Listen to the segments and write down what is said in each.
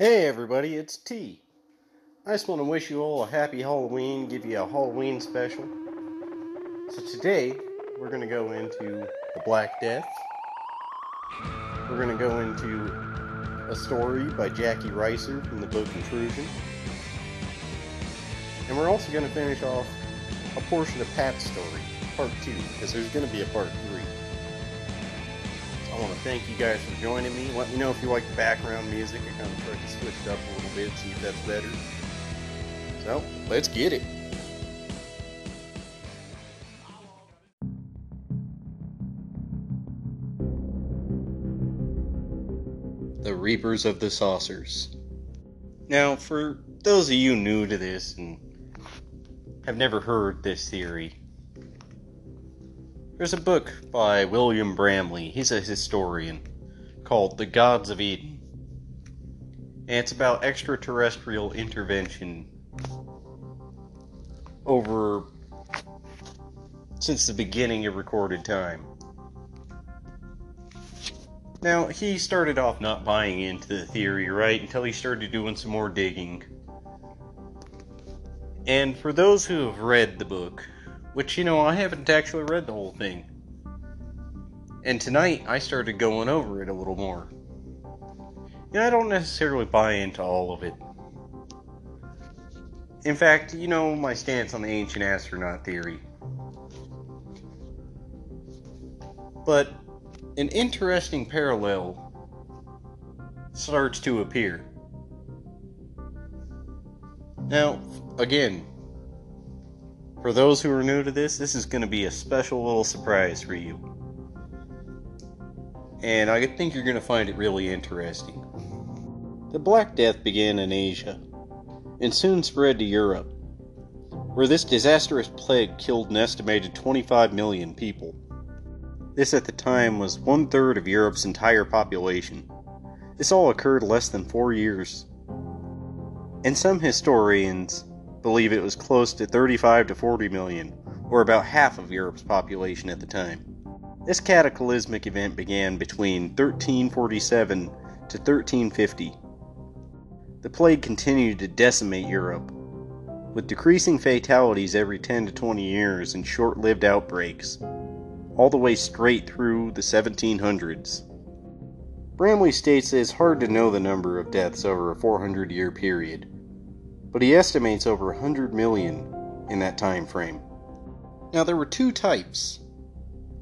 Hey everybody, it's T. I just want to wish you all a happy Halloween, give you a Halloween special. So today, we're going to go into the Black Death. We're going to go into a story by Jacki Rhyser from the book Intrusion. And we're also going to finish off a portion of Pat's story, part two, because there's going to be a part I want to thank you guys for joining me. Let me know if you like the background music. I kind of tried to switch it up a little bit, see if that's better. So, let's get it. The Reapers of the Saucers. Now, for those of you new to this and have never heard this theory, there's a book by William Bramley, he's a historian, called The Gods of Eden. And it's about extraterrestrial intervention over since the beginning of recorded time. Now, he started off not buying into the theory, right, until he started doing some more digging. And for those who have read the book, which, you know, I haven't actually read the whole thing, and tonight I started going over it a little more. Know, I don't necessarily buy into all of it. In fact, you know my stance on the ancient astronaut theory. But an interesting parallel starts to appear. Now, again, for those who are new to this, this is going to be a special little surprise for you. And I think you're going to find it really interesting. The Black Death began in Asia and soon spread to Europe, where this disastrous plague killed an estimated 25 million people. This at the time was one third of Europe's entire population. This all occurred less than four years. And some historians believe it was close to 35 to 40 million, or about half of Europe's population at the time. This cataclysmic event began between 1347 to 1350. The plague continued to decimate Europe, with decreasing fatalities every 10 to 20 years and short lived outbreaks all the way straight through the 1700s. Bramley states that it's hard to know the number of deaths over a 400 year period, but he estimates over 100 million in that time frame. Now, there were two types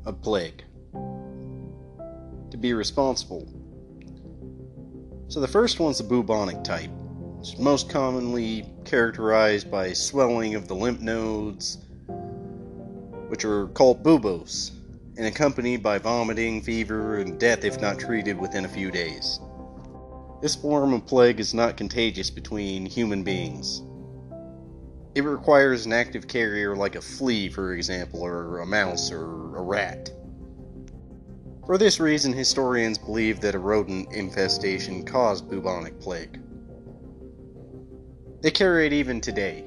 of plague to be responsible. So, the first one's the bubonic type. It's most commonly characterized by swelling of the lymph nodes, which are called buboes and accompanied by vomiting, fever, and death if not treated within a few days. This form of plague is not contagious between human beings. It requires an active carrier like a flea, for example, or a mouse or a rat. For this reason, historians believe that a rodent infestation caused bubonic plague. They carry it even today,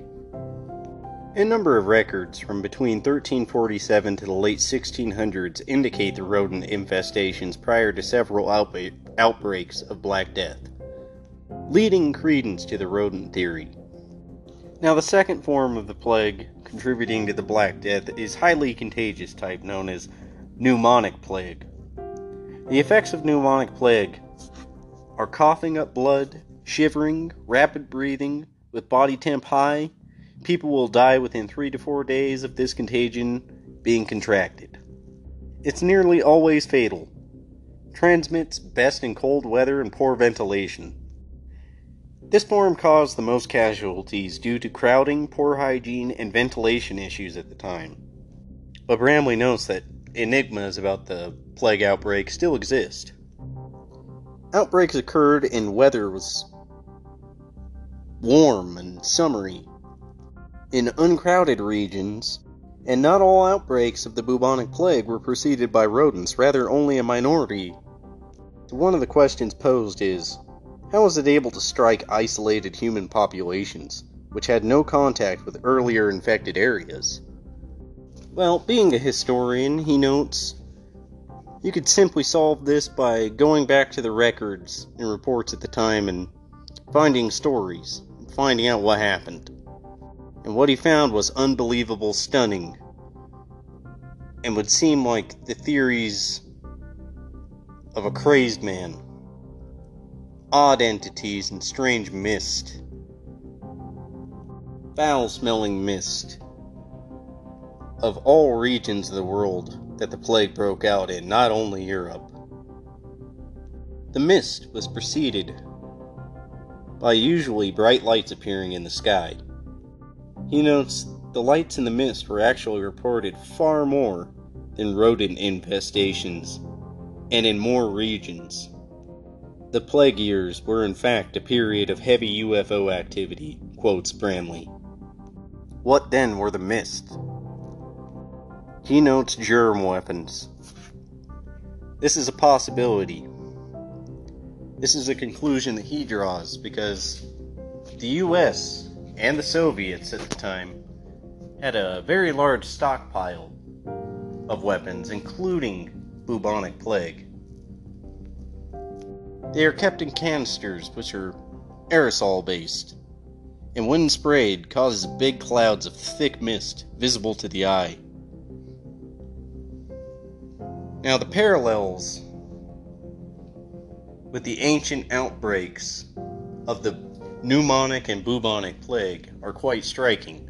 a number of records from between 1347 to the late 1600s indicate the rodent infestations prior to several outbreaks of Black Death, leading credence to the rodent theory. Now, the second form of the plague contributing to the Black Death is highly contagious type known as pneumonic plague. The effects of pneumonic plague are coughing up blood, shivering, rapid breathing, with body temp high, People will die within three to four days of this contagion being contracted. It's nearly always fatal. Transmits best in cold weather and poor ventilation. This form caused the most casualties due to crowding, poor hygiene, and ventilation issues at the time. But Bramley notes that enigmas about the plague outbreak still exist. Outbreaks occurred and weather was warm and summery in uncrowded regions, and not all outbreaks of the bubonic plague were preceded by rodents, rather, only a minority. One of the questions posed is how was it able to strike isolated human populations, which had no contact with earlier infected areas? Well, being a historian, he notes, you could simply solve this by going back to the records and reports at the time and finding stories, finding out what happened. And what he found was unbelievable, stunning, and would seem like the theories of a crazed man. Odd entities and strange mist. Foul smelling mist of all regions of the world that the plague broke out in, not only Europe. The mist was preceded by usually bright lights appearing in the sky. He notes the lights in the mist were actually reported far more than rodent infestations, and in more regions. The plague years were in fact a period of heavy UFO activity, quotes Bramley. What then were the mist? He notes germ weapons. This is a possibility. This is a conclusion that he draws because the US and the Soviets at the time had a very large stockpile of weapons, including bubonic plague. They are kept in canisters, which are aerosol based, and when sprayed, causes big clouds of thick mist visible to the eye. Now, the parallels with the ancient outbreaks of the pneumonic and bubonic plague are quite striking.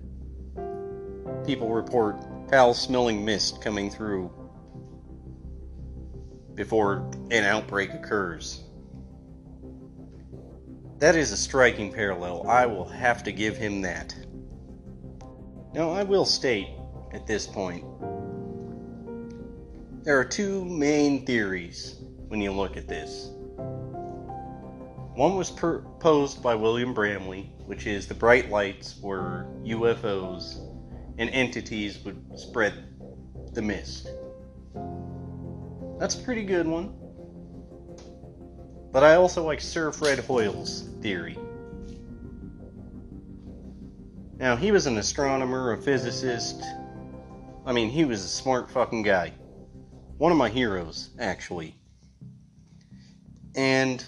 People report foul smelling mist coming through before an outbreak occurs. That is a striking parallel. I will have to give him that. Now, I will state at this point there are two main theories when you look at this. One was proposed by William Bramley, which is the bright lights were UFOs and entities would spread the mist. That's a pretty good one. But I also like Sir Fred Hoyle's theory. Now, he was an astronomer, a physicist. I mean, he was a smart fucking guy one of my heroes, actually. And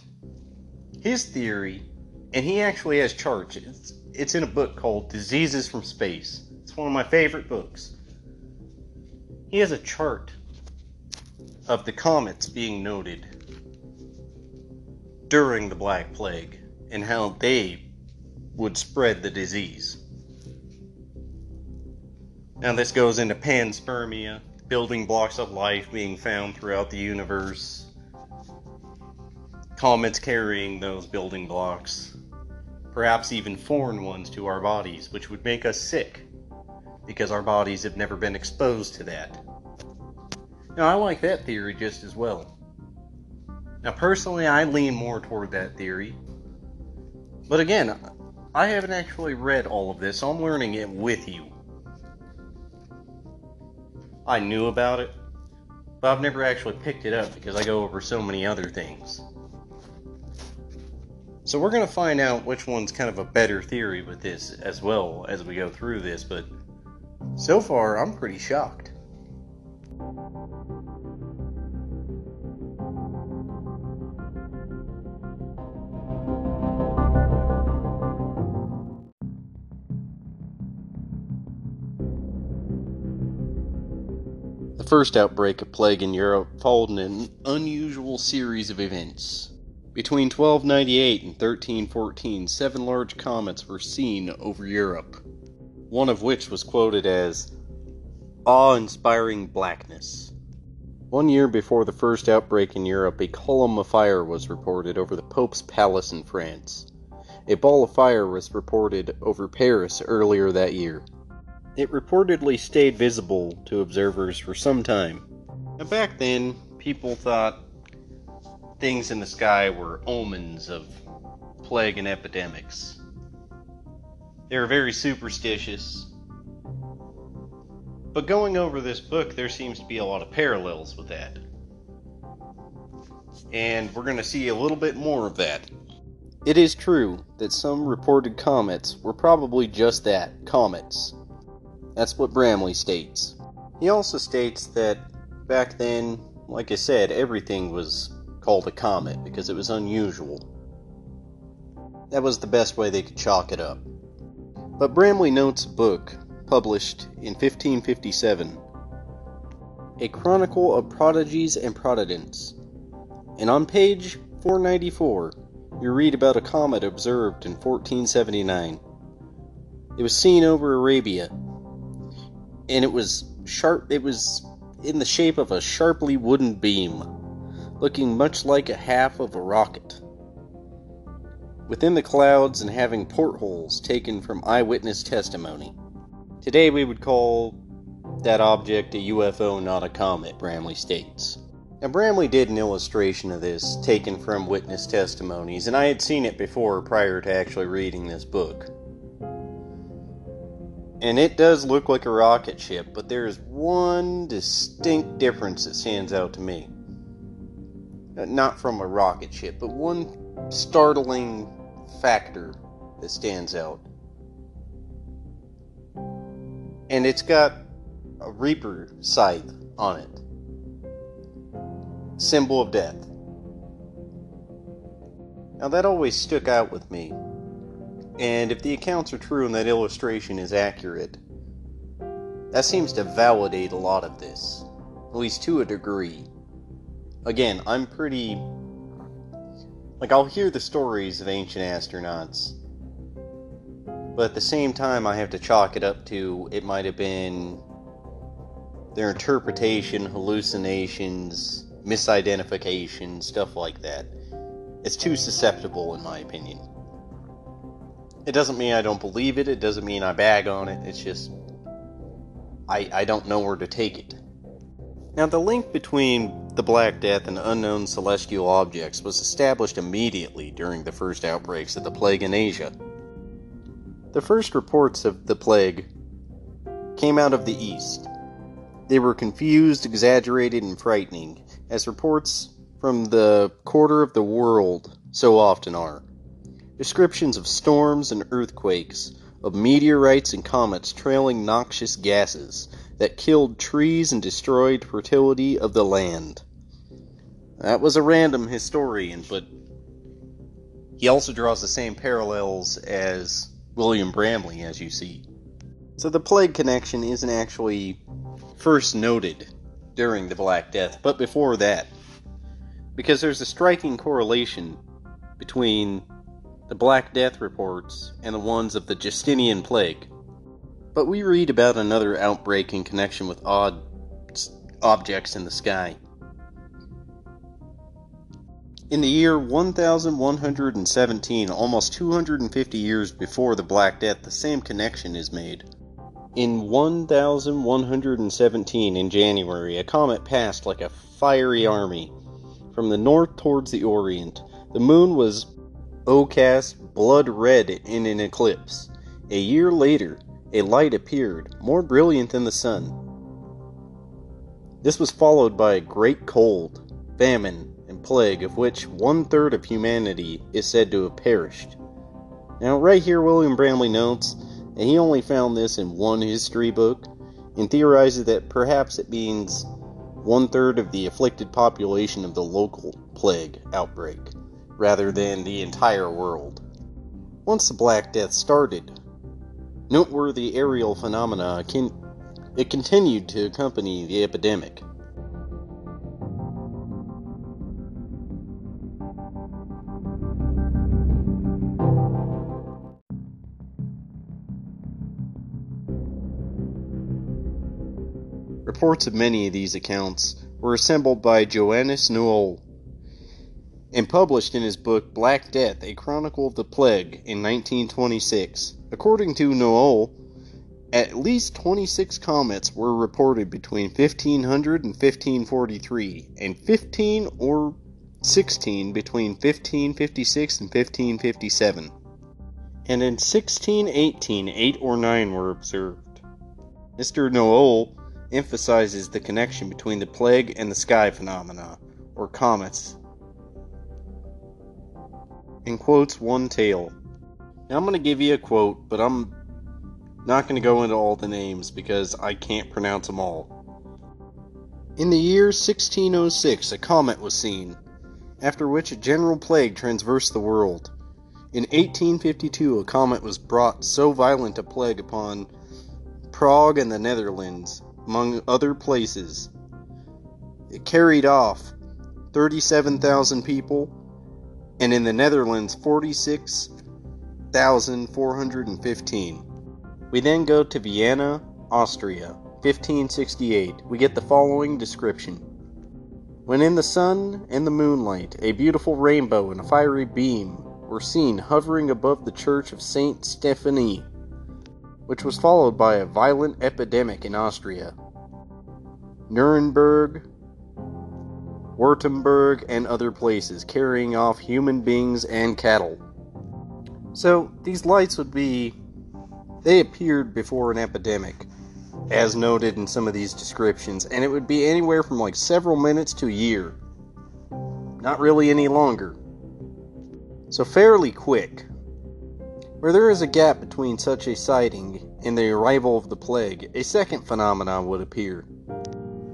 his theory, and he actually has charts. It's, it's in a book called Diseases from Space. It's one of my favorite books. He has a chart of the comets being noted during the Black Plague and how they would spread the disease. Now, this goes into panspermia, building blocks of life being found throughout the universe, comets carrying those building blocks, perhaps even foreign ones to our bodies, which would make us sick because our bodies have never been exposed to that. Now, I like that theory just as well. Now, personally, I lean more toward that theory. But again, I haven't actually read all of this, so I'm learning it with you. I knew about it, but I've never actually picked it up because I go over so many other things. So we're going to find out which one's kind of a better theory with this as well as we go through this, but so far I'm pretty shocked. The first outbreak of plague in Europe followed an unusual series of events. Between 1298 and 1314, seven large comets were seen over Europe, one of which was quoted as awe inspiring blackness. One year before the first outbreak in Europe, a column of fire was reported over the Pope's palace in France. A ball of fire was reported over Paris earlier that year. It reportedly stayed visible to observers for some time. Now, back then, people thought things in the sky were omens of plague and epidemics. They were very superstitious. But going over this book, there seems to be a lot of parallels with that. And we're going to see a little bit more of that. It is true that some reported comets were probably just that comets. That's what Bramley states. He also states that back then, like I said, everything was called a comet because it was unusual. That was the best way they could chalk it up. But Bramley notes a book published in 1557, A Chronicle of Prodigies and Prodigants. And on page 494, you read about a comet observed in 1479. It was seen over Arabia, and it was sharp, it was in the shape of a sharply wooden beam, looking much like a half of a rocket within the clouds and having portholes taken from eyewitness testimony. Today we would call that object a UFO, not a comet, Bramley states. Now, Bramley did an illustration of this taken from witness testimonies, and I had seen it before prior to actually reading this book. And it does look like a rocket ship, but there is one distinct difference that stands out to me. Not from a rocket ship, but one startling factor that stands out. And it's got a Reaper scythe on it. Symbol of death. Now that always stuck out with me. And if the accounts are true and that illustration is accurate, that seems to validate a lot of this, at least to a degree. Again, I'm pretty like, I'll hear the stories of ancient astronauts, but at the same time, I have to chalk it up to it might have been their interpretation, hallucinations, misidentification, stuff like that. It's too susceptible, in my opinion. It doesn't mean I don't believe it, it doesn't mean I bag on it, it's just. I, I don't know where to take it. Now, the link between the Black Death and unknown celestial objects was established immediately during the first outbreaks of the plague in Asia. The first reports of the plague came out of the East. They were confused, exaggerated, and frightening, as reports from the quarter of the world so often are. Descriptions of storms and earthquakes, of meteorites and comets trailing noxious gases, that killed trees and destroyed fertility of the land. That was a random historian, but he also draws the same parallels as William Bramley, as you see. So the plague connection isn't actually first noted during the Black Death, but before that. Because there's a striking correlation between the Black Death reports and the ones of the Justinian Plague. But we read about another outbreak in connection with odd objects in the sky. In the year 1117, almost 250 years before the Black Death, the same connection is made. In 1117, in January, a comet passed like a fiery army from the north towards the Orient. The moon was ocast blood red in an eclipse. A year later, a light appeared, more brilliant than the sun. This was followed by a great cold, famine, and plague, of which one third of humanity is said to have perished. Now, right here, William Bramley notes, and he only found this in one history book, and theorizes that perhaps it means one third of the afflicted population of the local plague outbreak, rather than the entire world. Once the Black Death started, noteworthy aerial phenomena it continued to accompany the epidemic. Reports of many of these accounts were assembled by Johannes Nohl and published in his book Black Death, A Chronicle of the Plague in 1926. According to Nohl, at least 26 comets were reported between 1500 and 1543, and 15 or 16 between 1556 and 1557. And in 1618, eight or nine were observed. Mr. Nohl emphasizes the connection between the plague and the sky phenomena, or comets, and quotes one tale. Now I'm going to give you a quote, but I'm not going to go into all the names because I can't pronounce them all. In the year 1606, a comet was seen, after which a general plague transversed the world. In 1852, a comet was brought so violent a plague upon Prague and the Netherlands, among other places. It carried off 37,000 people, and in the Netherlands, 46,415. We then go to Vienna, Austria, 1568. We get the following description. When in the sun and the moonlight, a beautiful rainbow and a fiery beam were seen hovering above the church of Saint Stephanie, which was followed by a violent epidemic in Austria. Nuremberg, Württemberg, and other places, carrying off human beings and cattle. So, these lights would be. They appeared before an epidemic, as noted in some of these descriptions, and it would be anywhere from like several minutes to a year. Not really any longer. So, fairly quick. Where there is a gap between such a sighting and the arrival of the plague, a second phenomenon would appear.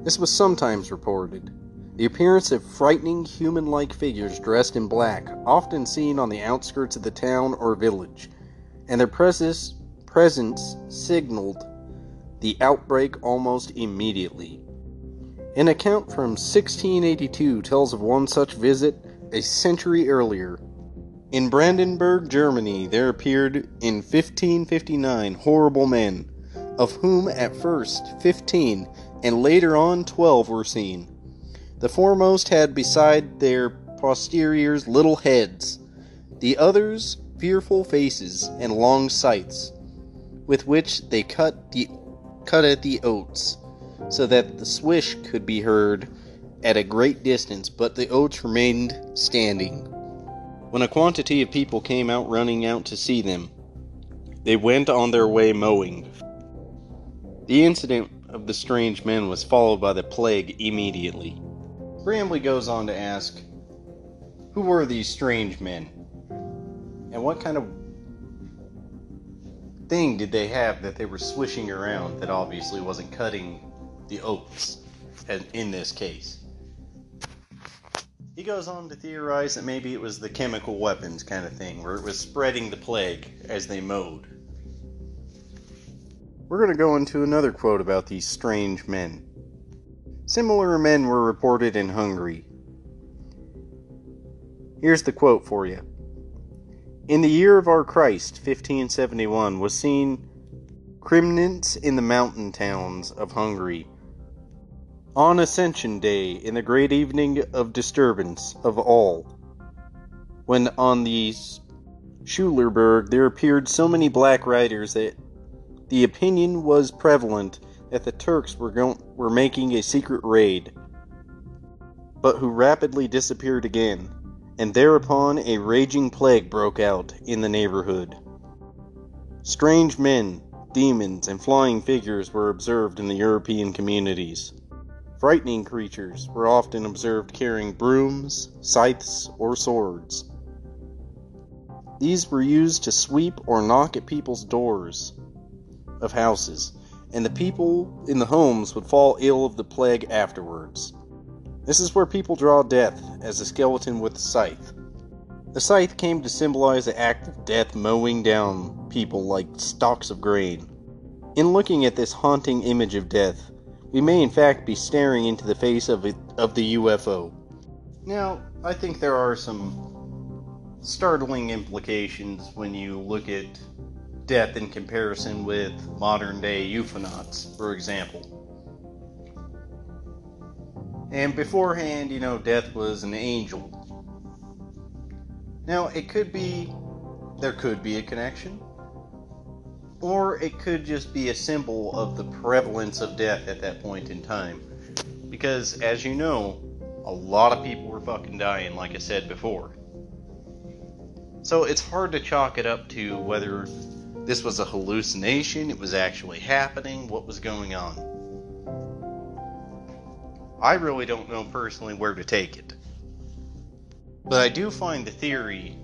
This was sometimes reported. The appearance of frightening human like figures dressed in black, often seen on the outskirts of the town or village, and their presence, presence signaled the outbreak almost immediately. An account from 1682 tells of one such visit a century earlier. In Brandenburg, Germany, there appeared in 1559 horrible men, of whom at first 15 and later on 12 were seen. The foremost had beside their posteriors little heads, the others fearful faces and long scythes, with which they cut the cut at the oats, so that the swish could be heard at a great distance, but the oats remained standing. When a quantity of people came out running out to see them, they went on their way mowing. The incident of the strange men was followed by the plague immediately. Bramley goes on to ask, Who were these strange men? And what kind of thing did they have that they were swishing around that obviously wasn't cutting the oats in this case? He goes on to theorize that maybe it was the chemical weapons kind of thing, where it was spreading the plague as they mowed. We're going to go into another quote about these strange men. Similar men were reported in Hungary. Here's the quote for you. In the year of our Christ, 1571, was seen Cremnitz in the mountain towns of Hungary. On Ascension Day, in the great evening of disturbance of all, when on the Schulerberg there appeared so many black riders that the opinion was prevalent that the Turks were, go- were making a secret raid, but who rapidly disappeared again and thereupon a raging plague broke out in the neighborhood. Strange men, demons, and flying figures were observed in the European communities. Frightening creatures were often observed carrying brooms, scythes, or swords. These were used to sweep or knock at people's doors of houses, and the people in the homes would fall ill of the plague afterwards. This is where people draw death as a skeleton with a scythe. The scythe came to symbolize the act of death mowing down people like stalks of grain. In looking at this haunting image of death, we may in fact be staring into the face of, it, of the UFO. Now, I think there are some startling implications when you look at death in comparison with modern day ufonauts, for example. And beforehand, you know, death was an angel. Now, it could be, there could be a connection, or it could just be a symbol of the prevalence of death at that point in time. Because, as you know, A lot of people were fucking dying, like I said before. So it's hard to chalk it up to whether this was a hallucination, it was actually happening, what was going on. I really don't know personally where to take it. But I do find the theory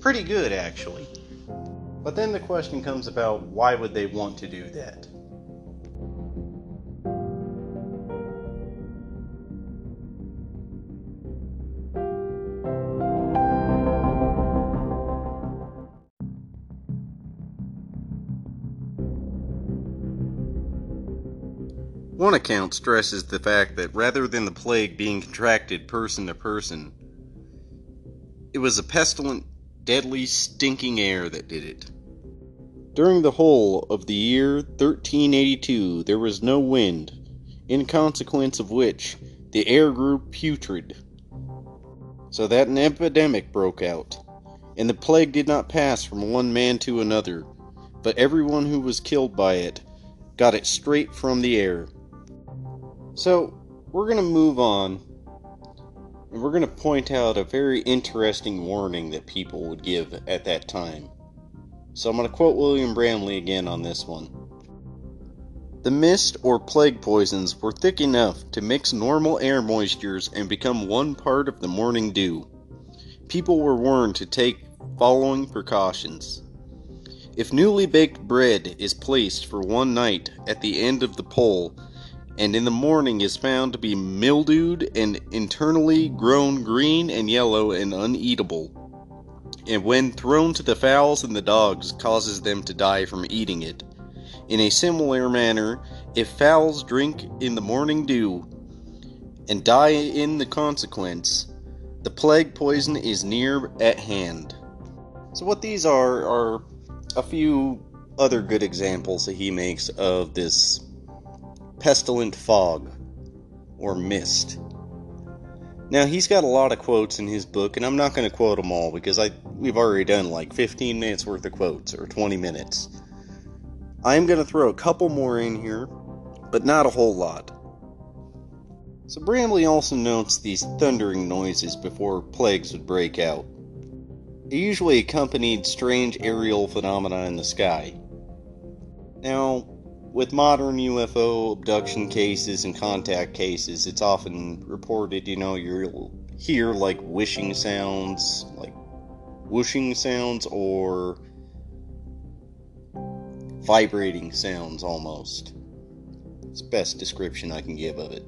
pretty good, actually. But then the question comes about why would they want to do that? One account stresses the fact that rather than the plague being contracted person to person, it was a pestilent, deadly, stinking air that did it. During the whole of the year 1382, there was no wind, in consequence of which the air grew putrid, so that an epidemic broke out, and the plague did not pass from one man to another, but everyone who was killed by it got it straight from the air. So, we're going to move on, and we're going to point out a very interesting warning that people would give at that time. So, I'm going to quote William Bramley again on this one. The mist or plague poisons were thick enough to mix normal air moistures and become one part of the morning dew. People were warned to take following precautions. If newly baked bread is placed for one night at the end of the pole, and in the morning is found to be mildewed and internally grown green and yellow and uneatable. And when thrown to the fowls and the dogs, causes them to die from eating it. In a similar manner, if fowls drink in the morning dew and die in the consequence, the plague poison is near at hand. So, what these are are a few other good examples that he makes of this pestilent fog or mist. Now he's got a lot of quotes in his book, and I'm not going to quote them all because I we've already done like 15 minutes worth of quotes or 20 minutes. I'm going to throw a couple more in here, but not a whole lot. So Bramley also notes these thundering noises before plagues would break out. It usually accompanied strange aerial phenomena in the sky. Now, with modern UFO abduction cases and contact cases, it's often reported, you know, you'll hear like wishing sounds, like whooshing sounds, or vibrating sounds almost. It's the best description I can give of it.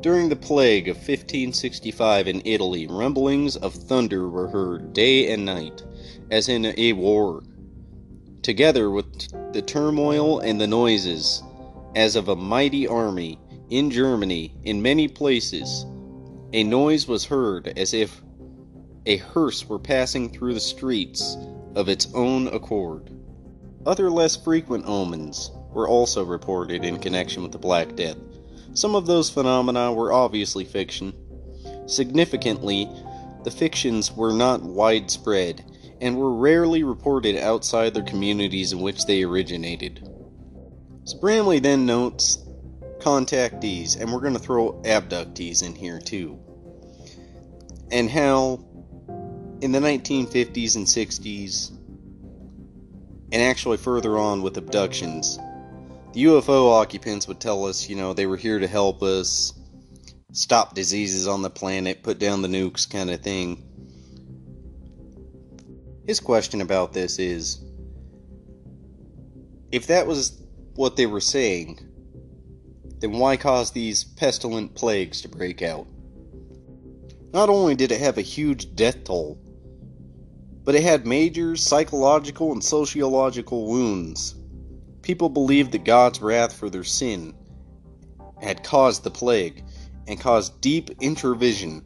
During the plague of 1565 in Italy, rumblings of thunder were heard day and night, as in a war together with the turmoil and the noises, as of a mighty army, in Germany, in many places, a noise was heard as if a hearse were passing through the streets of its own accord. Other less frequent omens were also reported in connection with the Black Death. Some of those phenomena were obviously fiction. Significantly, the fictions were not widespread and were rarely reported outside their communities in which they originated. So Bramley then notes contactees, and we're going to throw abductees in here too, and how in the 1950s and 60s, and actually further on with abductions, the UFO occupants would tell us, you know, they were here to help us stop diseases on the planet, put down the nukes, kind of thing. His question about this is if that was what they were saying, then why cause these pestilent plagues to break out? Not only did it have a huge death toll, but it had major psychological and sociological wounds. People believed that God's wrath for their sin had caused the plague and caused deep introvision.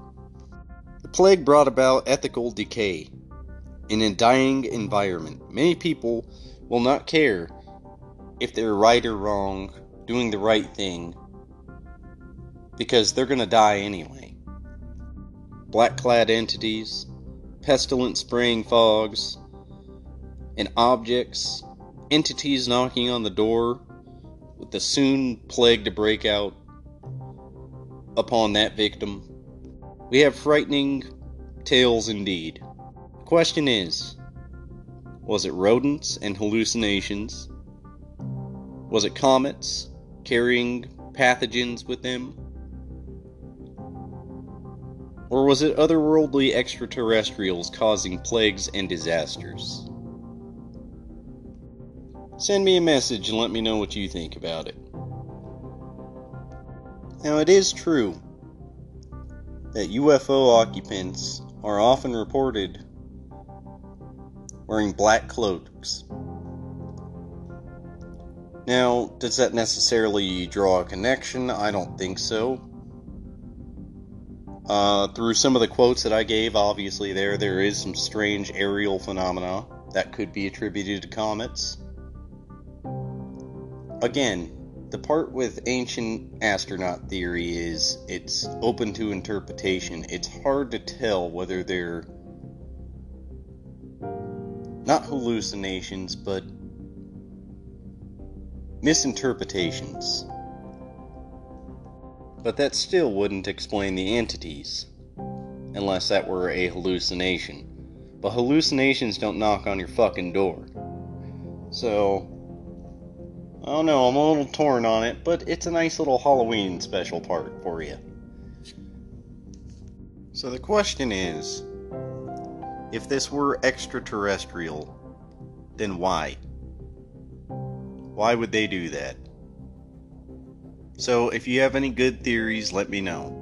The plague brought about ethical decay in a dying environment. Many people will not care if they're right or wrong, doing the right thing, because they're going to die anyway. Black clad entities, pestilent spraying fogs, and objects, entities knocking on the door with the soon plague to break out. upon that victim. We have frightening tales indeed. Question is was it rodents and hallucinations? Was it comets carrying pathogens with them? Or was it otherworldly extraterrestrials causing plagues and disasters? Send me a message and let me know what you think about it. Now, it is true that UFO occupants are often reported wearing black cloaks. Now, does that necessarily draw a connection? I don't think so. Uh, through some of the quotes that I gave, obviously there there is some strange aerial phenomena that could be attributed to comets. Again, the part with ancient astronaut theory is it's open to interpretation. It's hard to tell whether they're not hallucinations, but misinterpretations. But that still wouldn't explain the entities, unless that were a hallucination. But hallucinations don't knock on your fucking door. So, I don't know, I'm a little torn on it, but it's a nice little Halloween special part for you. So the question is if this were extraterrestrial, then why? Why would they do that? So if you have any good theories, let me know.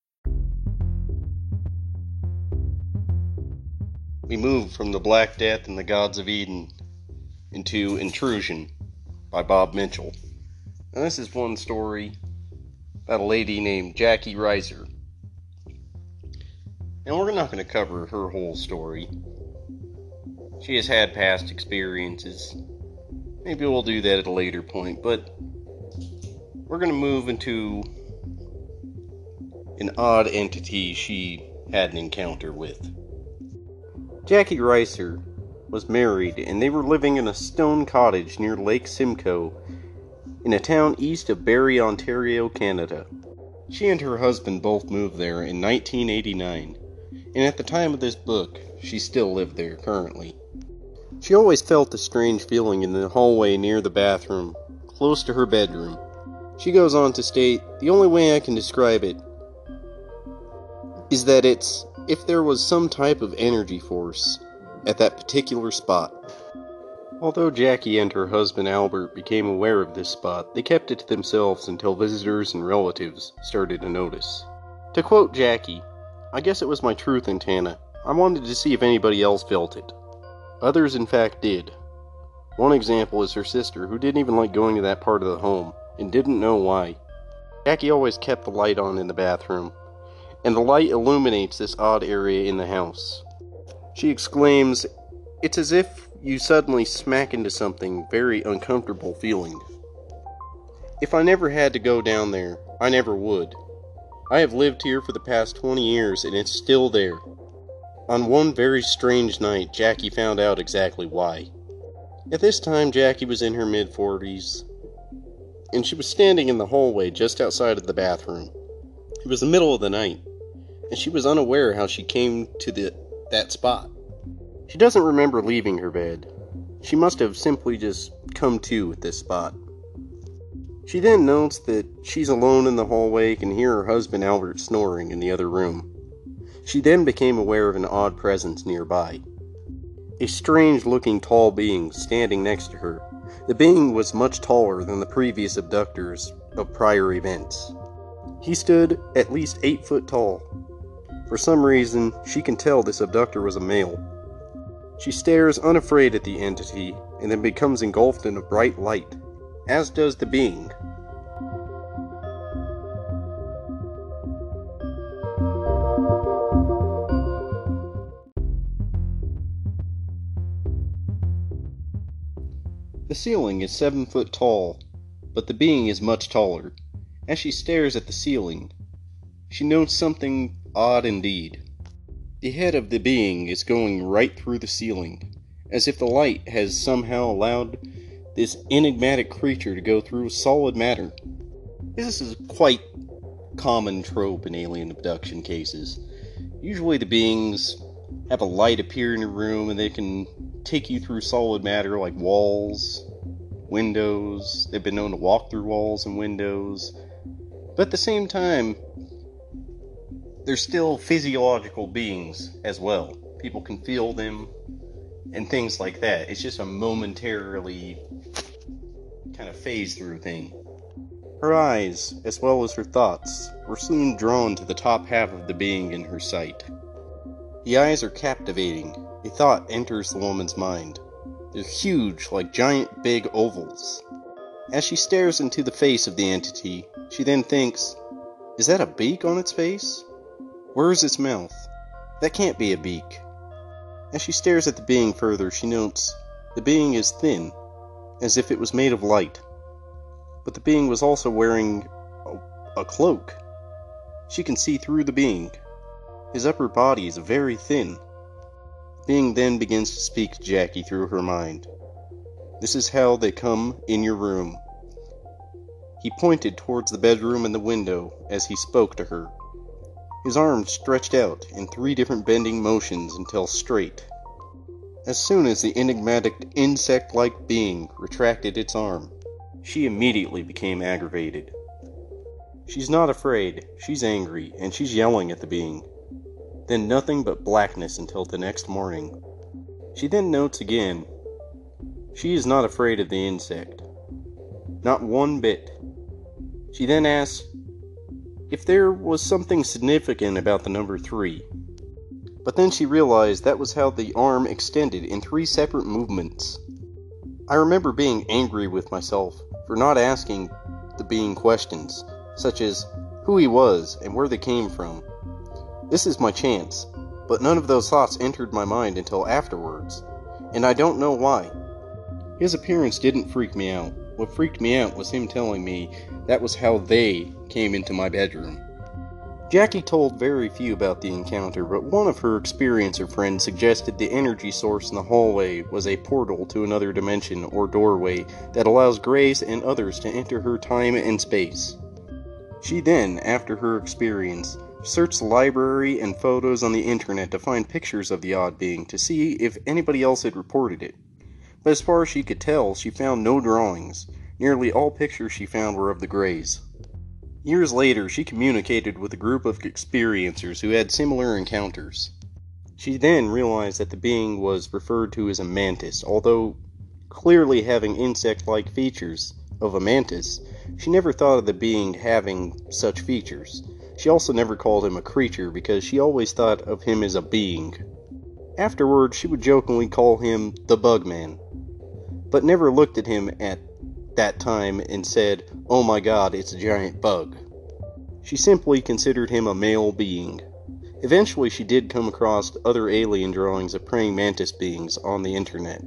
We move from the Black Death and the Gods of Eden into Intrusion by Bob Mitchell. Now, this is one story about a lady named Jacki Rhyser. And we're not going to cover her whole story. She has had past experiences. Maybe we'll do that at a later point, but we're going to move into an odd entity she had an encounter with. Jacki Rhyser was married, and they were living in a stone cottage near Lake Simcoe in a town east of Barrie, Ontario, Canada. She and her husband both moved there in 1989, and at the time of this book, she still lived there currently. She always felt a strange feeling in the hallway near the bathroom, close to her bedroom. She goes on to state, The only way I can describe it is that it's if there was some type of energy force at that particular spot. Although Jacki and her husband Albert became aware of this spot, they kept it to themselves until visitors and relatives started to notice. To quote Jacki, I guess it was my truth antenna. I wanted to see if anybody else felt it. Others, in fact, did. One example is her sister, who didn't even like going to that part of the home and didn't know why. Jacki always kept the light on in the bathroom, and the light illuminates this odd area in the house. She exclaims, It's as if you suddenly smack into something very uncomfortable feeling. If I never had to go down there, I never would. I have lived here for the past 20 years and it's still there. On one very strange night, Jacki found out exactly why. At this time, Jacki was in her mid 40s, and she was standing in the hallway just outside of the bathroom. It was the middle of the night and she was unaware how she came to the, that spot. She doesn't remember leaving her bed. She must have simply just come to at this spot. She then notes that she's alone in the hallway, can hear her husband Albert snoring in the other room. She then became aware of an odd presence nearby. A strange looking tall being standing next to her. The being was much taller than the previous abductors of prior events. He stood at least eight foot tall, for some reason, she can tell this abductor was a male. She stares unafraid at the entity and then becomes engulfed in a bright light, as does the being. The ceiling is seven foot tall, but the being is much taller. As she stares at the ceiling, she notes something odd indeed. The head of the being is going right through the ceiling, as if the light has somehow allowed this enigmatic creature to go through solid matter. This is quite common trope in alien abduction cases. Usually the beings have a light appear in a room and they can take you through solid matter like walls, windows. They've been known to walk through walls and windows. But at the same time, they're still physiological beings as well. People can feel them and things like that. It's just a momentarily kind of phase through thing. Her eyes, as well as her thoughts, were soon drawn to the top half of the being in her sight. The eyes are captivating. A thought enters the woman's mind. They're huge, like giant big ovals. As she stares into the face of the entity, she then thinks, Is that a beak on its face? Where is its mouth? That can't be a beak. As she stares at the being further, she notes the being is thin, as if it was made of light. But the being was also wearing a, a cloak. She can see through the being. His upper body is very thin. The being then begins to speak to Jacki through her mind. This is how they come in your room. He pointed towards the bedroom and the window as he spoke to her his arms stretched out in three different bending motions until straight. As soon as the enigmatic insect like being retracted its arm, she immediately became aggravated. She's not afraid, she's angry, and she's yelling at the being. Then nothing but blackness until the next morning. She then notes again she is not afraid of the insect. Not one bit. She then asks if there was something significant about the number 3. But then she realized that was how the arm extended in three separate movements. I remember being angry with myself for not asking the being questions, such as who he was and where they came from. This is my chance, but none of those thoughts entered my mind until afterwards, and I don't know why. His appearance didn't freak me out. What freaked me out was him telling me that was how they came into my bedroom. Jacki told very few about the encounter, but one of her experiencer friends suggested the energy source in the hallway was a portal to another dimension or doorway that allows Greys and others to enter her time and space. She then, after her experience, searched the library and photos on the internet to find pictures of the odd being to see if anybody else had reported it. But as far as she could tell, she found no drawings. Nearly all pictures she found were of the Greys. Years later, she communicated with a group of experiencers who had similar encounters. She then realized that the being was referred to as a mantis, although clearly having insect like features of a mantis, she never thought of the being having such features. She also never called him a creature because she always thought of him as a being. Afterward, she would jokingly call him the Bugman, but never looked at him at that time and said, Oh my god, it's a giant bug. She simply considered him a male being. Eventually, she did come across other alien drawings of praying mantis beings on the internet.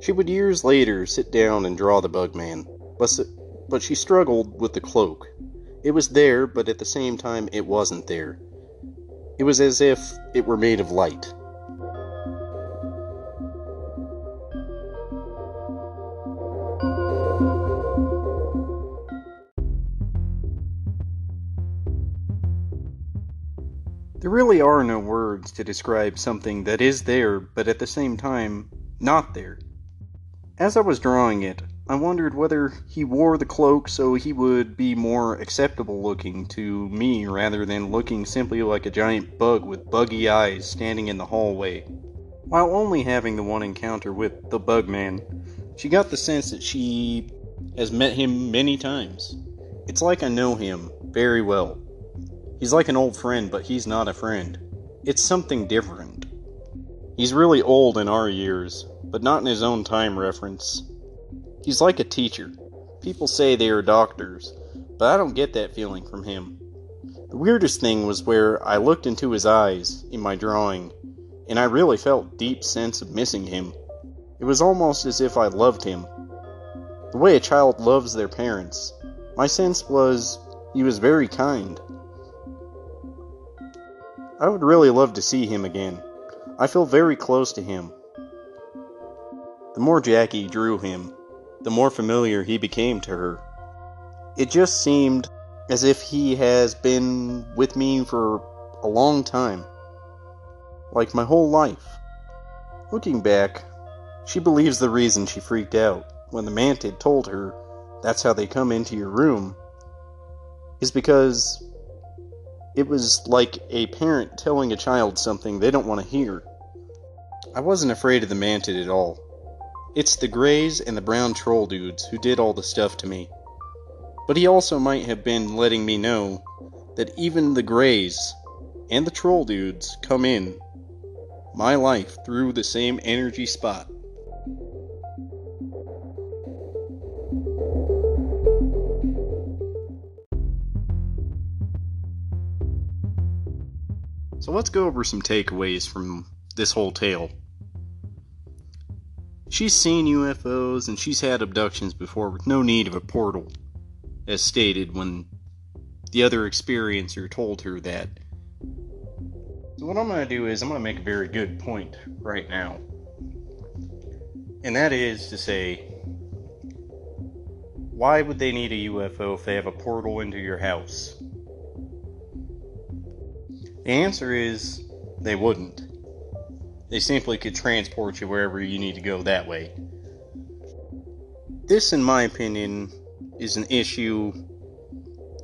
She would years later sit down and draw the Bugman, but, but she struggled with the cloak. It was there, but at the same time, it wasn't there. It was as if it were made of light. There really are no words to describe something that is there, but at the same time, not there. As I was drawing it, I wondered whether he wore the cloak so he would be more acceptable looking to me rather than looking simply like a giant bug with buggy eyes standing in the hallway. While only having the one encounter with the Bugman, she got the sense that she has met him many times. It's like I know him very well. He's like an old friend, but he's not a friend. It's something different. He's really old in our years, but not in his own time reference. He's like a teacher. People say they are doctors, but I don't get that feeling from him. The weirdest thing was where I looked into his eyes in my drawing, and I really felt deep sense of missing him. It was almost as if I loved him. The way a child loves their parents. My sense was he was very kind. I would really love to see him again. I feel very close to him. The more Jacki drew him, the more familiar he became to her. It just seemed as if he has been with me for a long time, like my whole life. Looking back, she believes the reason she freaked out when the mantid told her that's how they come into your room is because it was like a parent telling a child something they don't want to hear. I wasn't afraid of the mantid at all. It's the Greys and the brown troll dudes who did all the stuff to me. But he also might have been letting me know that even the Greys and the troll dudes come in my life through the same energy spot. So let's go over some takeaways from this whole tale. She's seen UFOs and she's had abductions before with no need of a portal, as stated when the other experiencer told her that. So, what I'm going to do is, I'm going to make a very good point right now. And that is to say, why would they need a UFO if they have a portal into your house? The answer is they wouldn't. They simply could transport you wherever you need to go that way. This, in my opinion, is an issue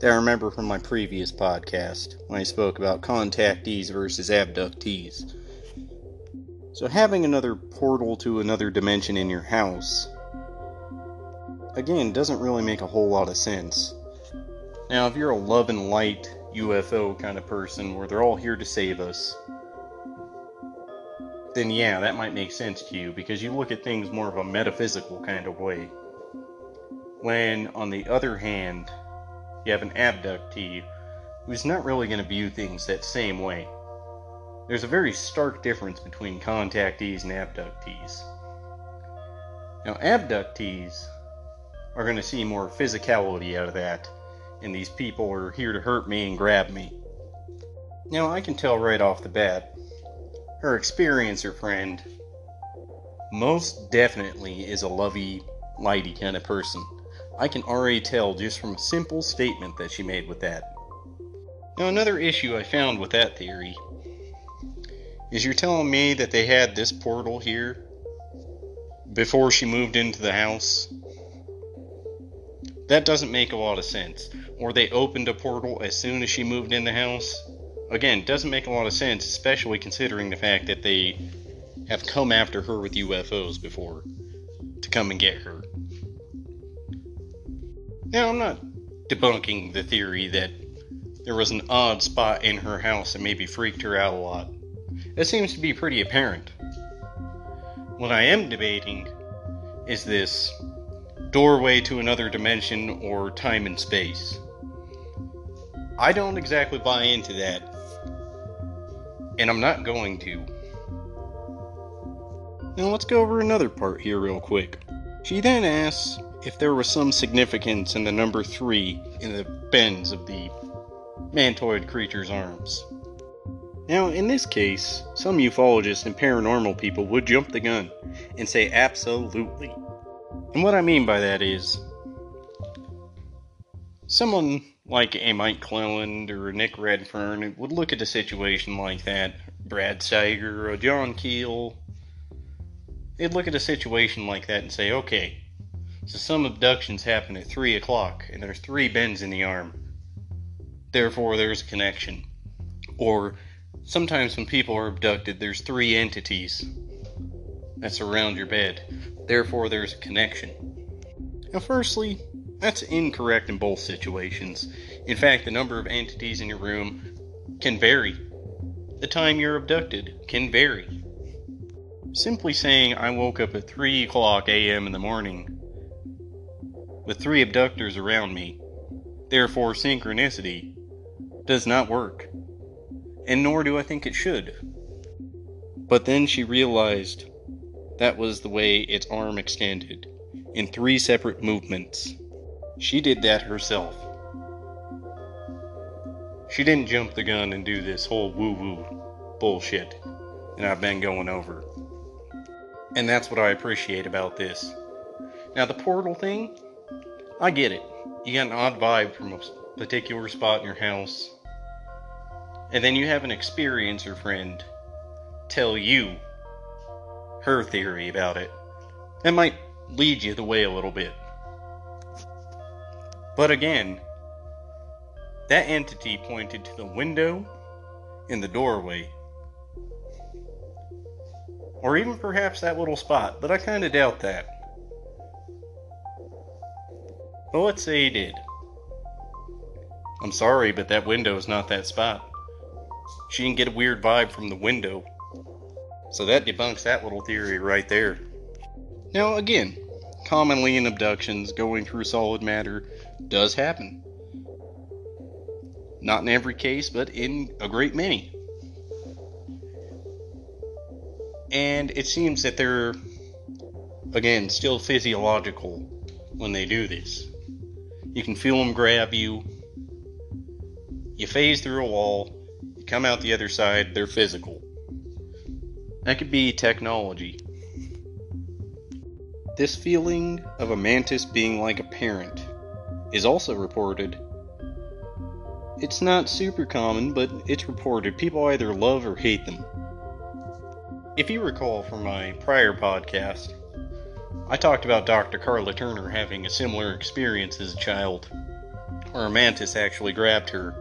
that I remember from my previous podcast when I spoke about contactees versus abductees. So, having another portal to another dimension in your house, again, doesn't really make a whole lot of sense. Now, if you're a love and light UFO kind of person where they're all here to save us, then yeah, that might make sense to you because you look at things more of a metaphysical kind of way. When, on the other hand, you have an abductee who's not really going to view things that same way. There's a very stark difference between contactees and abductees. Now, abductees are going to see more physicality out of that and these people are here to hurt me and grab me. Now, I can tell right off the bat, her experiencer friend most definitely is a lovey, lighty kind of person. I can already tell just from a simple statement that she made with that. Now, another issue I found with that theory is you're telling me that they had this portal here before she moved into the house? That doesn't make a lot of sense or they opened a portal as soon as she moved in the house. Again, doesn't make a lot of sense, especially considering the fact that they have come after her with UFOs before to come and get her. Now, I'm not debunking the theory that there was an odd spot in her house that maybe freaked her out a lot. That seems to be pretty apparent. What I am debating is this doorway to another dimension or time and space. I don't exactly buy into that. And I'm not going to. Now let's go over another part here, real quick. She then asks if there was some significance in the number 3 in the bends of the mantoid creature's arms. Now, in this case, some ufologists and paranormal people would jump the gun and say absolutely. And what I mean by that is, someone like a Mike Clelland or Nick Redfern would look at a situation like that, Brad Steiger or John Keel, they'd look at a situation like that and say, okay, so some abductions happen at 3 o'clock and there's three bends in the arm. Therefore, there's a connection. Or sometimes when people are abducted, there's three entities that surround your bed. Therefore, there's a connection. Now, firstly, that's incorrect in both situations. In fact, the number of entities in your room can vary. The time you're abducted can vary. Simply saying I woke up at 3 o'clock a.m. in the morning with three abductors around me, therefore synchronicity, does not work. And nor do I think it should. But then she realized that was the way its arm extended, in three separate movements. She did that herself. She didn't jump the gun and do this whole woo woo bullshit that I've been going over. And that's what I appreciate about this. Now, the portal thing, I get it. You got an odd vibe from a particular spot in your house. And then you have an experiencer friend tell you her theory about it. That might lead you the way a little bit. But again, that entity pointed to the window in the doorway. Or even perhaps that little spot, but I kind of doubt that. But let's say he did. I'm sorry, but that window is not that spot. She didn't get a weird vibe from the window. So that debunks that little theory right there. Now, again, commonly in abductions, going through solid matter does happen. Not in every case, but in a great many. And it seems that they're, again, still physiological when they do this. You can feel them grab you. You phase through a wall. You come out the other side. They're physical. That could be technology. This feeling of a mantis being like a parent is also reported. It's not super common, but it's reported. People either love or hate them. If you recall from my prior podcast, I talked about Dr. Karla Turner having a similar experience as a child, where a mantis actually grabbed her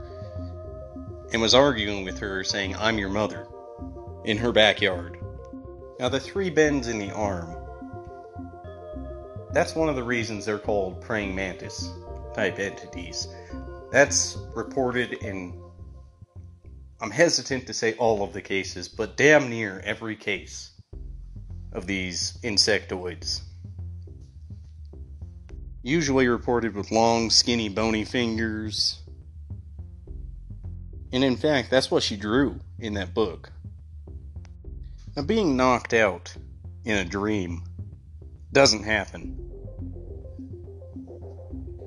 and was arguing with her, saying, I'm your mother, in her backyard. Now, the three bends in the arm that's one of the reasons they're called praying mantis type entities. That's reported in, I'm hesitant to say all of the cases, but damn near every case of these insectoids. Usually reported with long, skinny, bony fingers. And in fact, that's what she drew in that book. Now, being knocked out in a dream doesn't happen.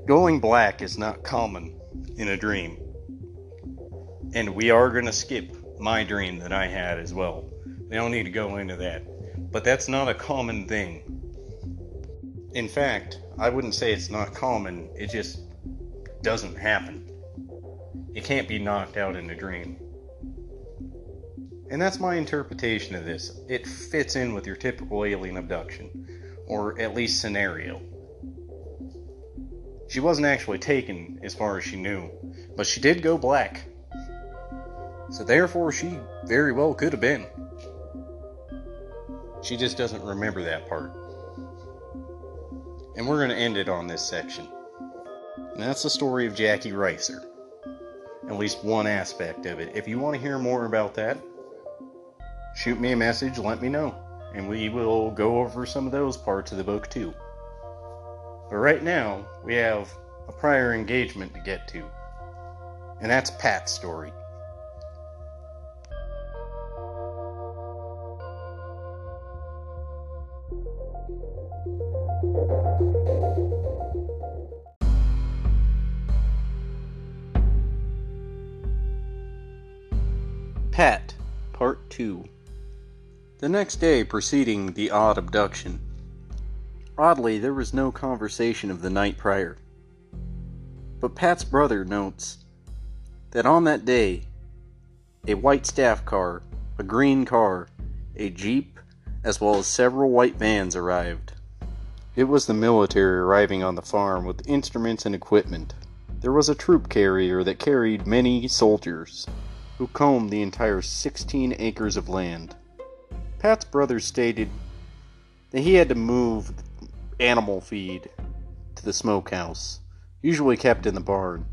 Going black is not common in a dream. And we are going to skip my dream that I had as well. We don't need to go into that. But that's not a common thing. In fact, I wouldn't say it's not common, it just doesn't happen. It can't be knocked out in a dream. And that's my interpretation of this. It fits in with your typical alien abduction, or at least scenario. She wasn't actually taken, as far as she knew, but she did go black. So therefore, she very well could have been. She just doesn't remember that part. And we're going to end it on this section. And that's the story of Jacki Rhyser. At least one aspect of it. If you want to hear more about that, shoot me a message, let me know. And we will go over some of those parts of the book too. But right now, we have a prior engagement to get to. And that's Pat's story. Pat, Part 2. The next day preceding the odd abduction, Oddly, there was no conversation of the night prior. But Pat's brother notes that on that day, a white staff car, a green car, a jeep, as well as several white vans arrived. It was the military arriving on the farm with instruments and equipment. There was a troop carrier that carried many soldiers, who combed the entire 16 acres of land. Pat's brother stated that he had to move animal feed to the smokehouse, usually kept in the barn,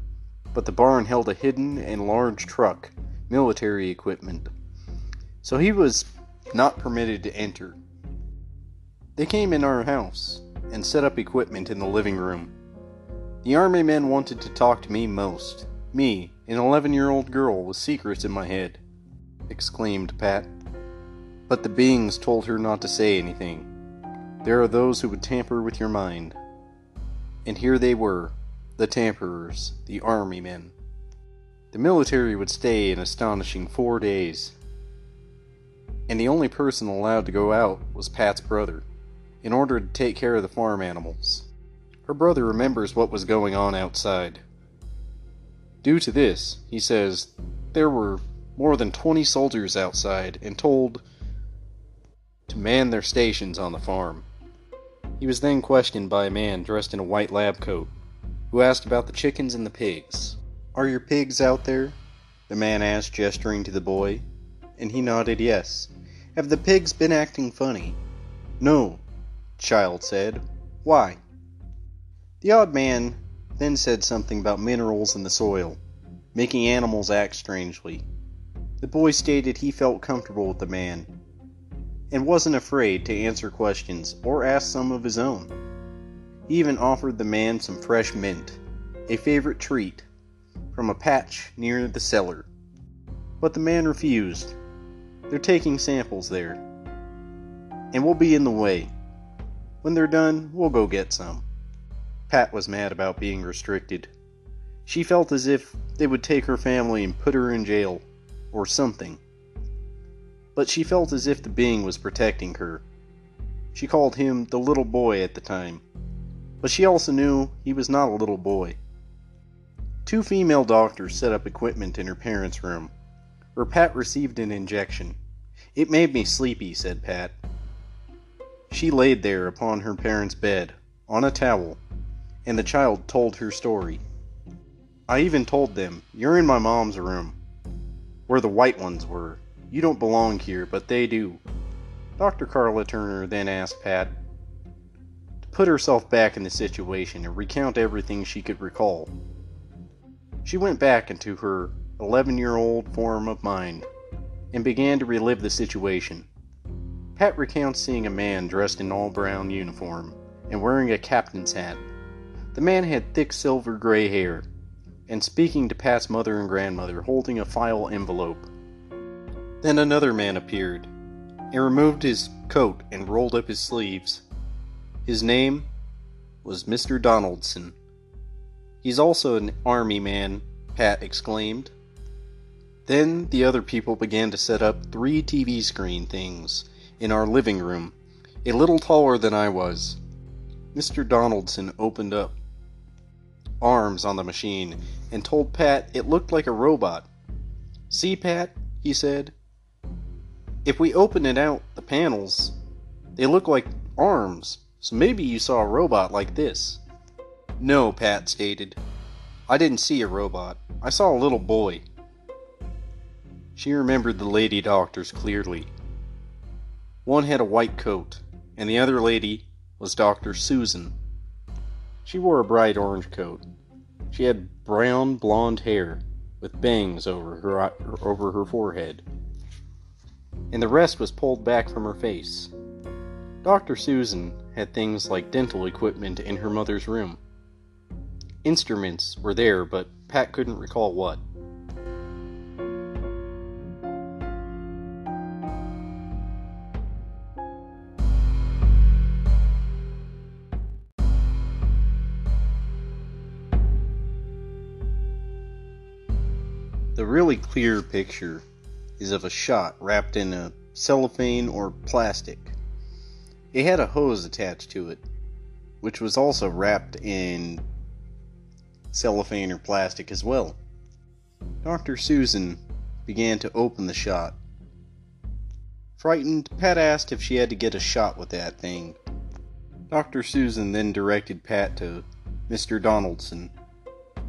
but the barn held a hidden and large truck, military equipment. So he was not permitted to enter They came in our house and set up equipment in the living room. The army men wanted to talk to me most. Me, an 11 year old girl with secrets in my head, exclaimed Pat. But the beings told her not to say anything. There are those who would tamper with your mind. And here they were, the tamperers, the army men. The military would stay an astonishing four days. And the only person allowed to go out was Pat's brother, in order to take care of the farm animals. Her brother remembers what was going on outside. Due to this, he says, there were more than 20 soldiers outside and told to man their stations on the farm. He was then questioned by a man dressed in a white lab coat, who asked about the chickens and the pigs. Are your pigs out there? The man asked, gesturing to the boy, and he nodded yes. Have the pigs been acting funny? No, child said. Why? The odd man then said something about minerals in the soil, making animals act strangely. The boy stated he felt comfortable with the man and wasn't afraid to answer questions or ask some of his own. He even offered the man some fresh mint, a favorite treat, from a patch near the cellar. But the man refused. They're taking samples there, and we'll be in the way. When they're done, we'll go get some. Pat was mad about being restricted. She felt as if they would take her family and put her in jail, or something but she felt as if the being was protecting her. She called him the little boy at the time, but she also knew he was not a little boy. Two female doctors set up equipment in her parents' room, where Pat received an injection. It made me sleepy, said Pat. She laid there upon her parents' bed, on a towel, and the child told her story. I even told them, You're in my mom's room, where the white ones were, you don't belong here, but they do. Dr. Karla Turner then asked Pat to put herself back in the situation and recount everything she could recall. She went back into her 11 year old form of mind and began to relive the situation. Pat recounts seeing a man dressed in all brown uniform and wearing a captain's hat. The man had thick silver gray hair and speaking to Pat's mother and grandmother holding a file envelope. Then another man appeared, and removed his coat and rolled up his sleeves. His name was Mr. Donaldson. He's also an army man, Pat exclaimed. Then the other people began to set up three TV screen things in our living room, a little taller than I was. Mr. Donaldson opened up arms on the machine and told Pat it looked like a robot. See, Pat, he said, if we open it out, the panels, they look like arms, so maybe you saw a robot like this. No, Pat stated. I didn't see a robot. I saw a little boy. She remembered the lady doctors clearly. One had a white coat, and the other lady was Dr. Susan. She wore a bright orange coat. She had brown blonde hair with bangs over her over her forehead and the rest was pulled back from her face. Dr. Susan had things like dental equipment in her mother's room. Instruments were there, but Pat couldn't recall what. The really clear picture is of a shot wrapped in a cellophane or plastic. It had a hose attached to it, which was also wrapped in cellophane or plastic as well. Dr. Susan began to open the shot. Frightened, Pat asked if she had to get a shot with that thing. Dr. Susan then directed Pat to Mr. Donaldson,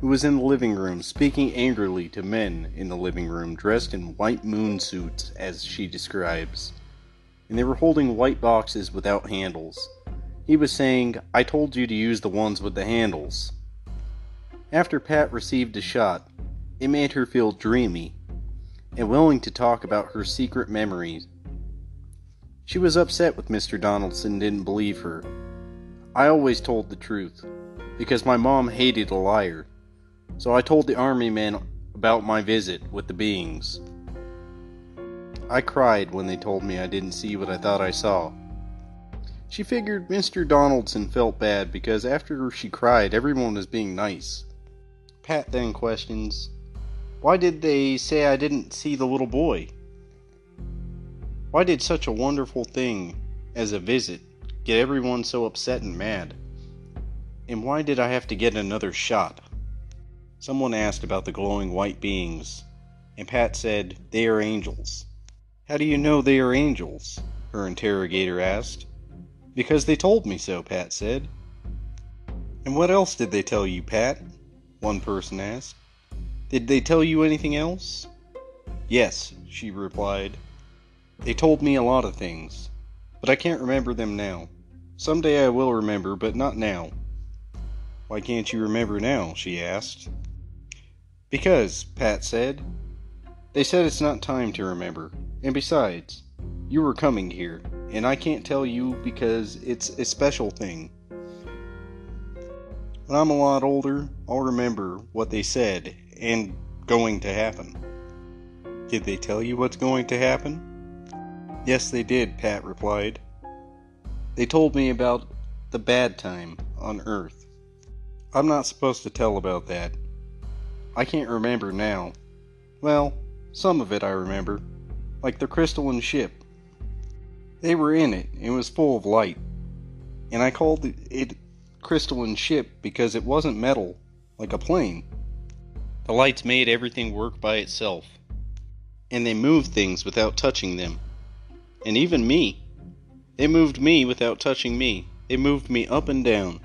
who was in the living room speaking angrily to men in the living room dressed in white moon suits, as she describes. And they were holding white boxes without handles. He was saying, I told you to use the ones with the handles. After Pat received a shot, it made her feel dreamy and willing to talk about her secret memories. She was upset with Mr. Donaldson didn't believe her. I always told the truth, because my mom hated a liar. So I told the army men about my visit with the beings. I cried when they told me I didn't see what I thought I saw. She figured Mr. Donaldson felt bad because after she cried, everyone was being nice. Pat then questions, Why did they say I didn't see the little boy? Why did such a wonderful thing as a visit get everyone so upset and mad? And why did I have to get another shot? Someone asked about the glowing white beings, and Pat said, They are angels. How do you know they are angels? her interrogator asked. Because they told me so, Pat said. And what else did they tell you, Pat? One person asked. Did they tell you anything else? Yes, she replied. They told me a lot of things, but I can't remember them now. Someday I will remember, but not now. Why can't you remember now? she asked. Because, Pat said. They said it's not time to remember. And besides, you were coming here, and I can't tell you because it's a special thing. When I'm a lot older, I'll remember what they said and going to happen. Did they tell you what's going to happen? Yes, they did, Pat replied. They told me about the bad time on Earth. I'm not supposed to tell about that. I can't remember now. Well, some of it I remember, like the crystalline ship. They were in it, it was full of light, and I called it crystalline ship because it wasn't metal, like a plane. The lights made everything work by itself, and they moved things without touching them. And even me. They moved me without touching me. They moved me up and down.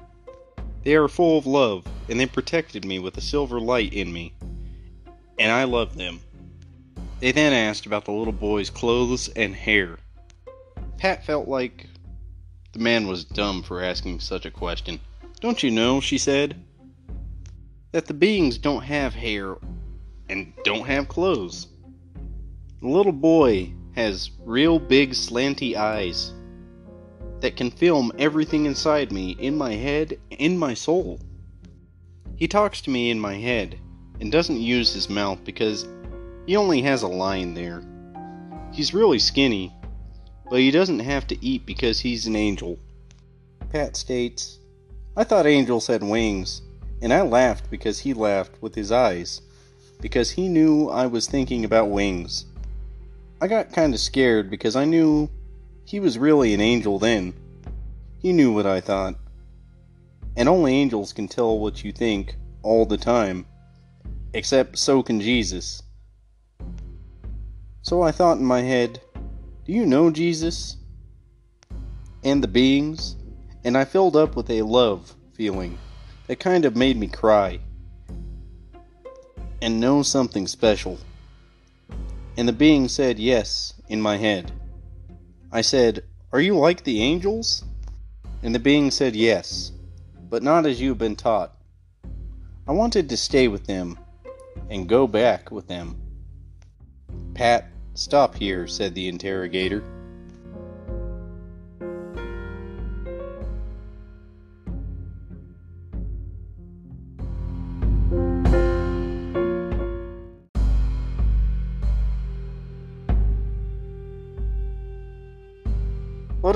They are full of love, and they protected me with a silver light in me. And I love them. They then asked about the little boy's clothes and hair. Pat felt like the man was dumb for asking such a question. Don't you know, she said, that the beings don't have hair and don't have clothes. The little boy has real big slanty eyes that can film everything inside me, in my head, in my soul. He talks to me in my head and doesn't use his mouth because he only has a line there. He's really skinny, but he doesn't have to eat because he's an angel. Pat states, I thought angels had wings, and I laughed because he laughed with his eyes, because he knew I was thinking about wings. I got kind of scared because I knew he was really an angel then. He knew what I thought. And only angels can tell what you think all the time. Except so can Jesus. So I thought in my head, Do you know Jesus? And the beings? And I filled up with a love feeling that kind of made me cry. And know something special. And the being said yes in my head. I said, Are you like the angels? And the being said yes, but not as you have been taught. I wanted to stay with them and go back with them. Pat, stop here, said the interrogator.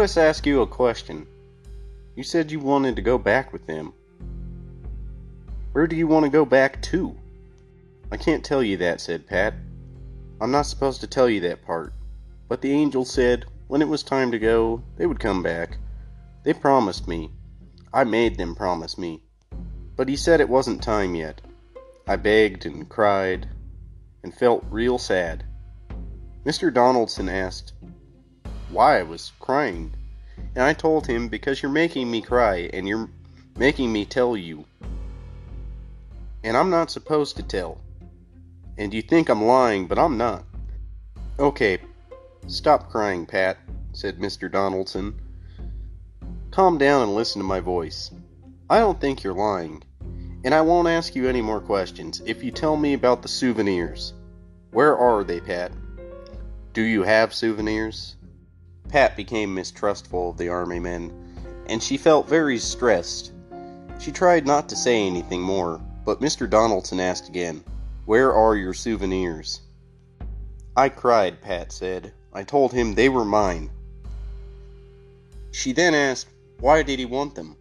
Us ask you a question. You said you wanted to go back with them. Where do you want to go back to? I can't tell you that, said Pat. I'm not supposed to tell you that part. But the angel said when it was time to go, they would come back. They promised me. I made them promise me. But he said it wasn't time yet. I begged and cried and felt real sad. Mr. Donaldson asked why I was crying, and I told him because you're making me cry and you're making me tell you. And I'm not supposed to tell. And you think I'm lying, but I'm not. Okay, stop crying, Pat, said Mr. Donaldson. Calm down and listen to my voice. I don't think you're lying, and I won't ask you any more questions if you tell me about the souvenirs. Where are they, Pat? Do you have souvenirs? Pat became mistrustful of the army men, and she felt very stressed. She tried not to say anything more, but Mr. Donaldson asked again, Where are your souvenirs? I cried, Pat said. I told him they were mine. She then asked, Why did he want them?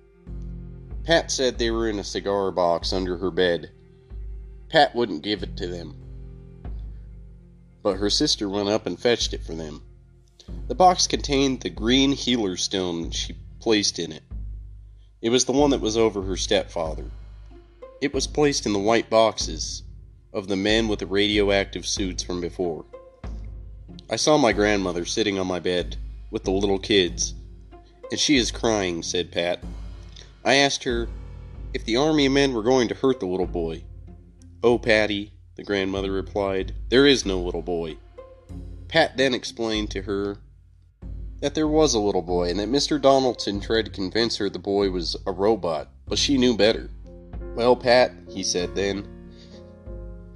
Pat said they were in a cigar box under her bed. Pat wouldn't give it to them. But her sister went up and fetched it for them. The box contained the green healer stone she placed in it. It was the one that was over her stepfather. It was placed in the white boxes of the men with the radioactive suits from before. I saw my grandmother sitting on my bed with the little kids, and she is crying, said Pat. I asked her if the army men were going to hurt the little boy. Oh, Patty, the grandmother replied, there is no little boy. Pat then explained to her that there was a little boy and that Mr. Donaldson tried to convince her the boy was a robot, but she knew better. Well, Pat, he said then,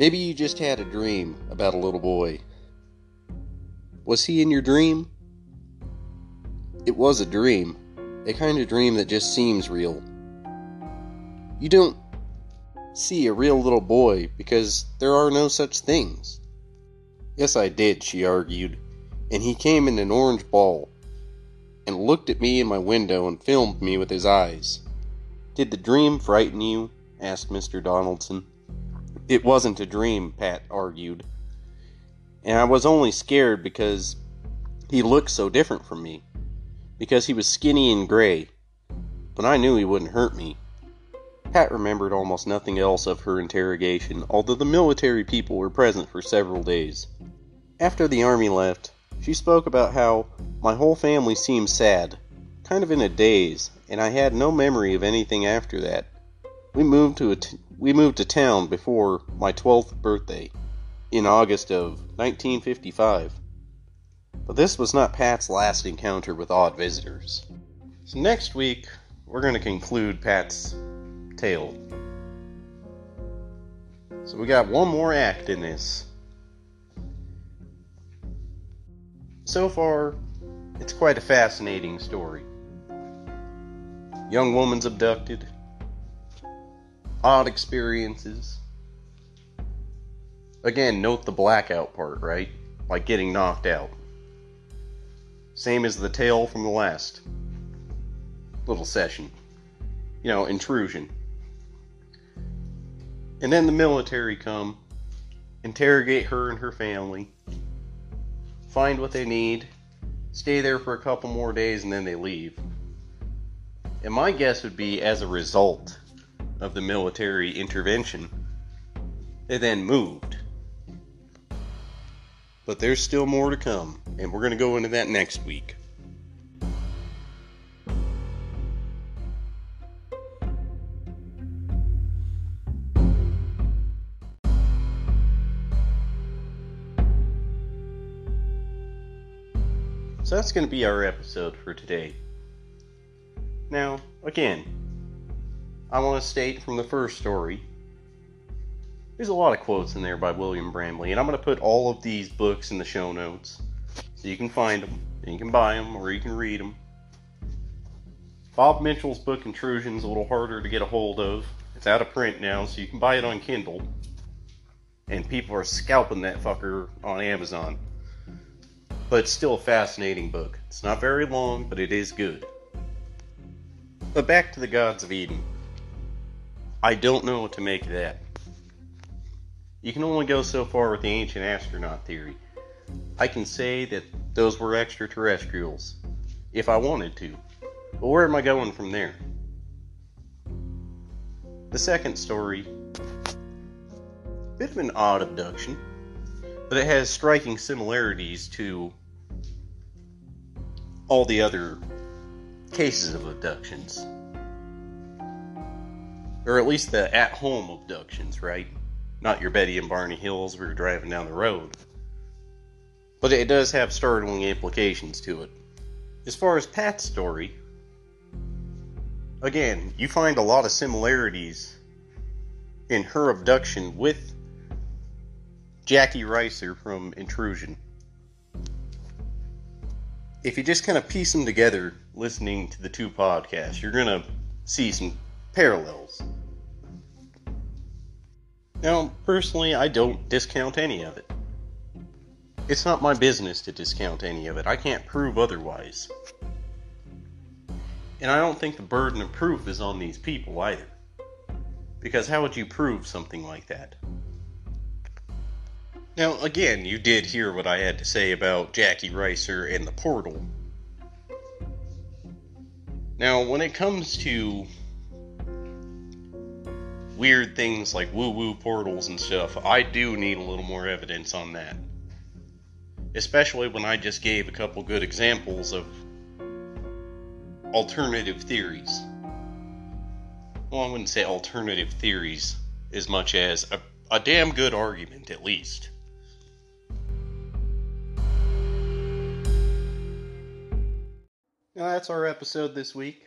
maybe you just had a dream about a little boy. Was he in your dream? It was a dream, a kind of dream that just seems real. You don't see a real little boy because there are no such things. Yes, I did, she argued, and he came in an orange ball and looked at me in my window and filmed me with his eyes. Did the dream frighten you? asked Mr. Donaldson. It wasn't a dream, Pat argued. And I was only scared because he looked so different from me. Because he was skinny and gray. But I knew he wouldn't hurt me. Pat remembered almost nothing else of her interrogation, although the military people were present for several days. After the army left, she spoke about how my whole family seemed sad, kind of in a daze, and I had no memory of anything after that. We moved to we moved to town before my 12th birthday in August of 1955. But this was not Pat's last encounter with odd visitors. So next week, we're going to conclude Pat's tale. So we got one more act in this. So far, it's quite a fascinating story. Young woman's abducted, odd experiences. Again, note the blackout part, right? Like getting knocked out. Same as the tale from the last little session. You know, intrusion. And then the military come, interrogate her and her family, find what they need, stay there for a couple more days, and then they leave. And my guess would be as a result of the military intervention, they then moved. But there's still more to come, and we're going to go into that next week. That's going to be our episode for today. Now, again, I want to state from the first story there's a lot of quotes in there by William Bramley, and I'm going to put all of these books in the show notes so you can find them, and you can buy them, or you can read them. Bob Mitchell's book Intrusion is a little harder to get a hold of. It's out of print now, so you can buy it on Kindle. And people are scalping that fucker on Amazon but it's still a fascinating book. It's not very long, but it is good. But back to the Gods of Eden. I don't know what to make of that. You can only go so far with the ancient astronaut theory. I can say that those were extraterrestrials, if I wanted to. But where am I going from there? The second story, bit of an odd abduction but it has striking similarities to all the other cases of abductions. Or at least the at home abductions, right? Not your Betty and Barney Hills you're driving down the road. But it does have startling implications to it. As far as Pat's story, again, you find a lot of similarities in her abduction with Jacki Rhyser from Intrusion. If you just kind of piece them together listening to the two podcasts, you're going to see some parallels. Now, personally, I don't discount any of it. It's not my business to discount any of it. I can't prove otherwise. And I don't think the burden of proof is on these people either. Because how would you prove something like that? Now, again, you did hear what I had to say about Jacki Rhyser and the portal. Now, when it comes to weird things like woo woo portals and stuff, I do need a little more evidence on that. Especially when I just gave a couple good examples of alternative theories. Well, I wouldn't say alternative theories as much as a, a damn good argument, at least. Now, that's our episode this week.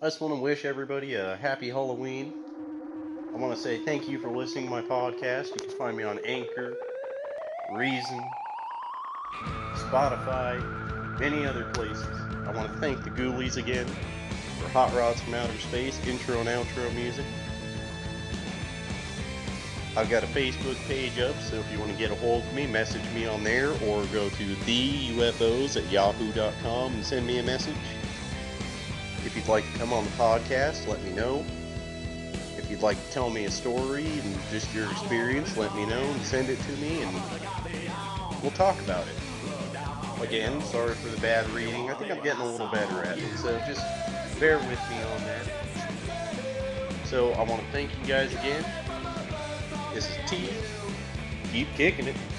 I just want to wish everybody a happy Halloween. I want to say thank you for listening to my podcast. You can find me on Anchor, Reason, Spotify, many other places. I want to thank the Ghoulies again for Hot Rods from Outer Space intro and outro music. I've got a Facebook page up, so if you want to get a hold of me, message me on there or go to theufos at yahoo.com and send me a message. If you'd like to come on the podcast, let me know. If you'd like to tell me a story and just your experience, let me know and send it to me and we'll talk about it. Again, sorry for the bad reading. I think I'm getting a little better at it, so just bear with me on that. So I want to thank you guys again. This is T. Keep kicking it.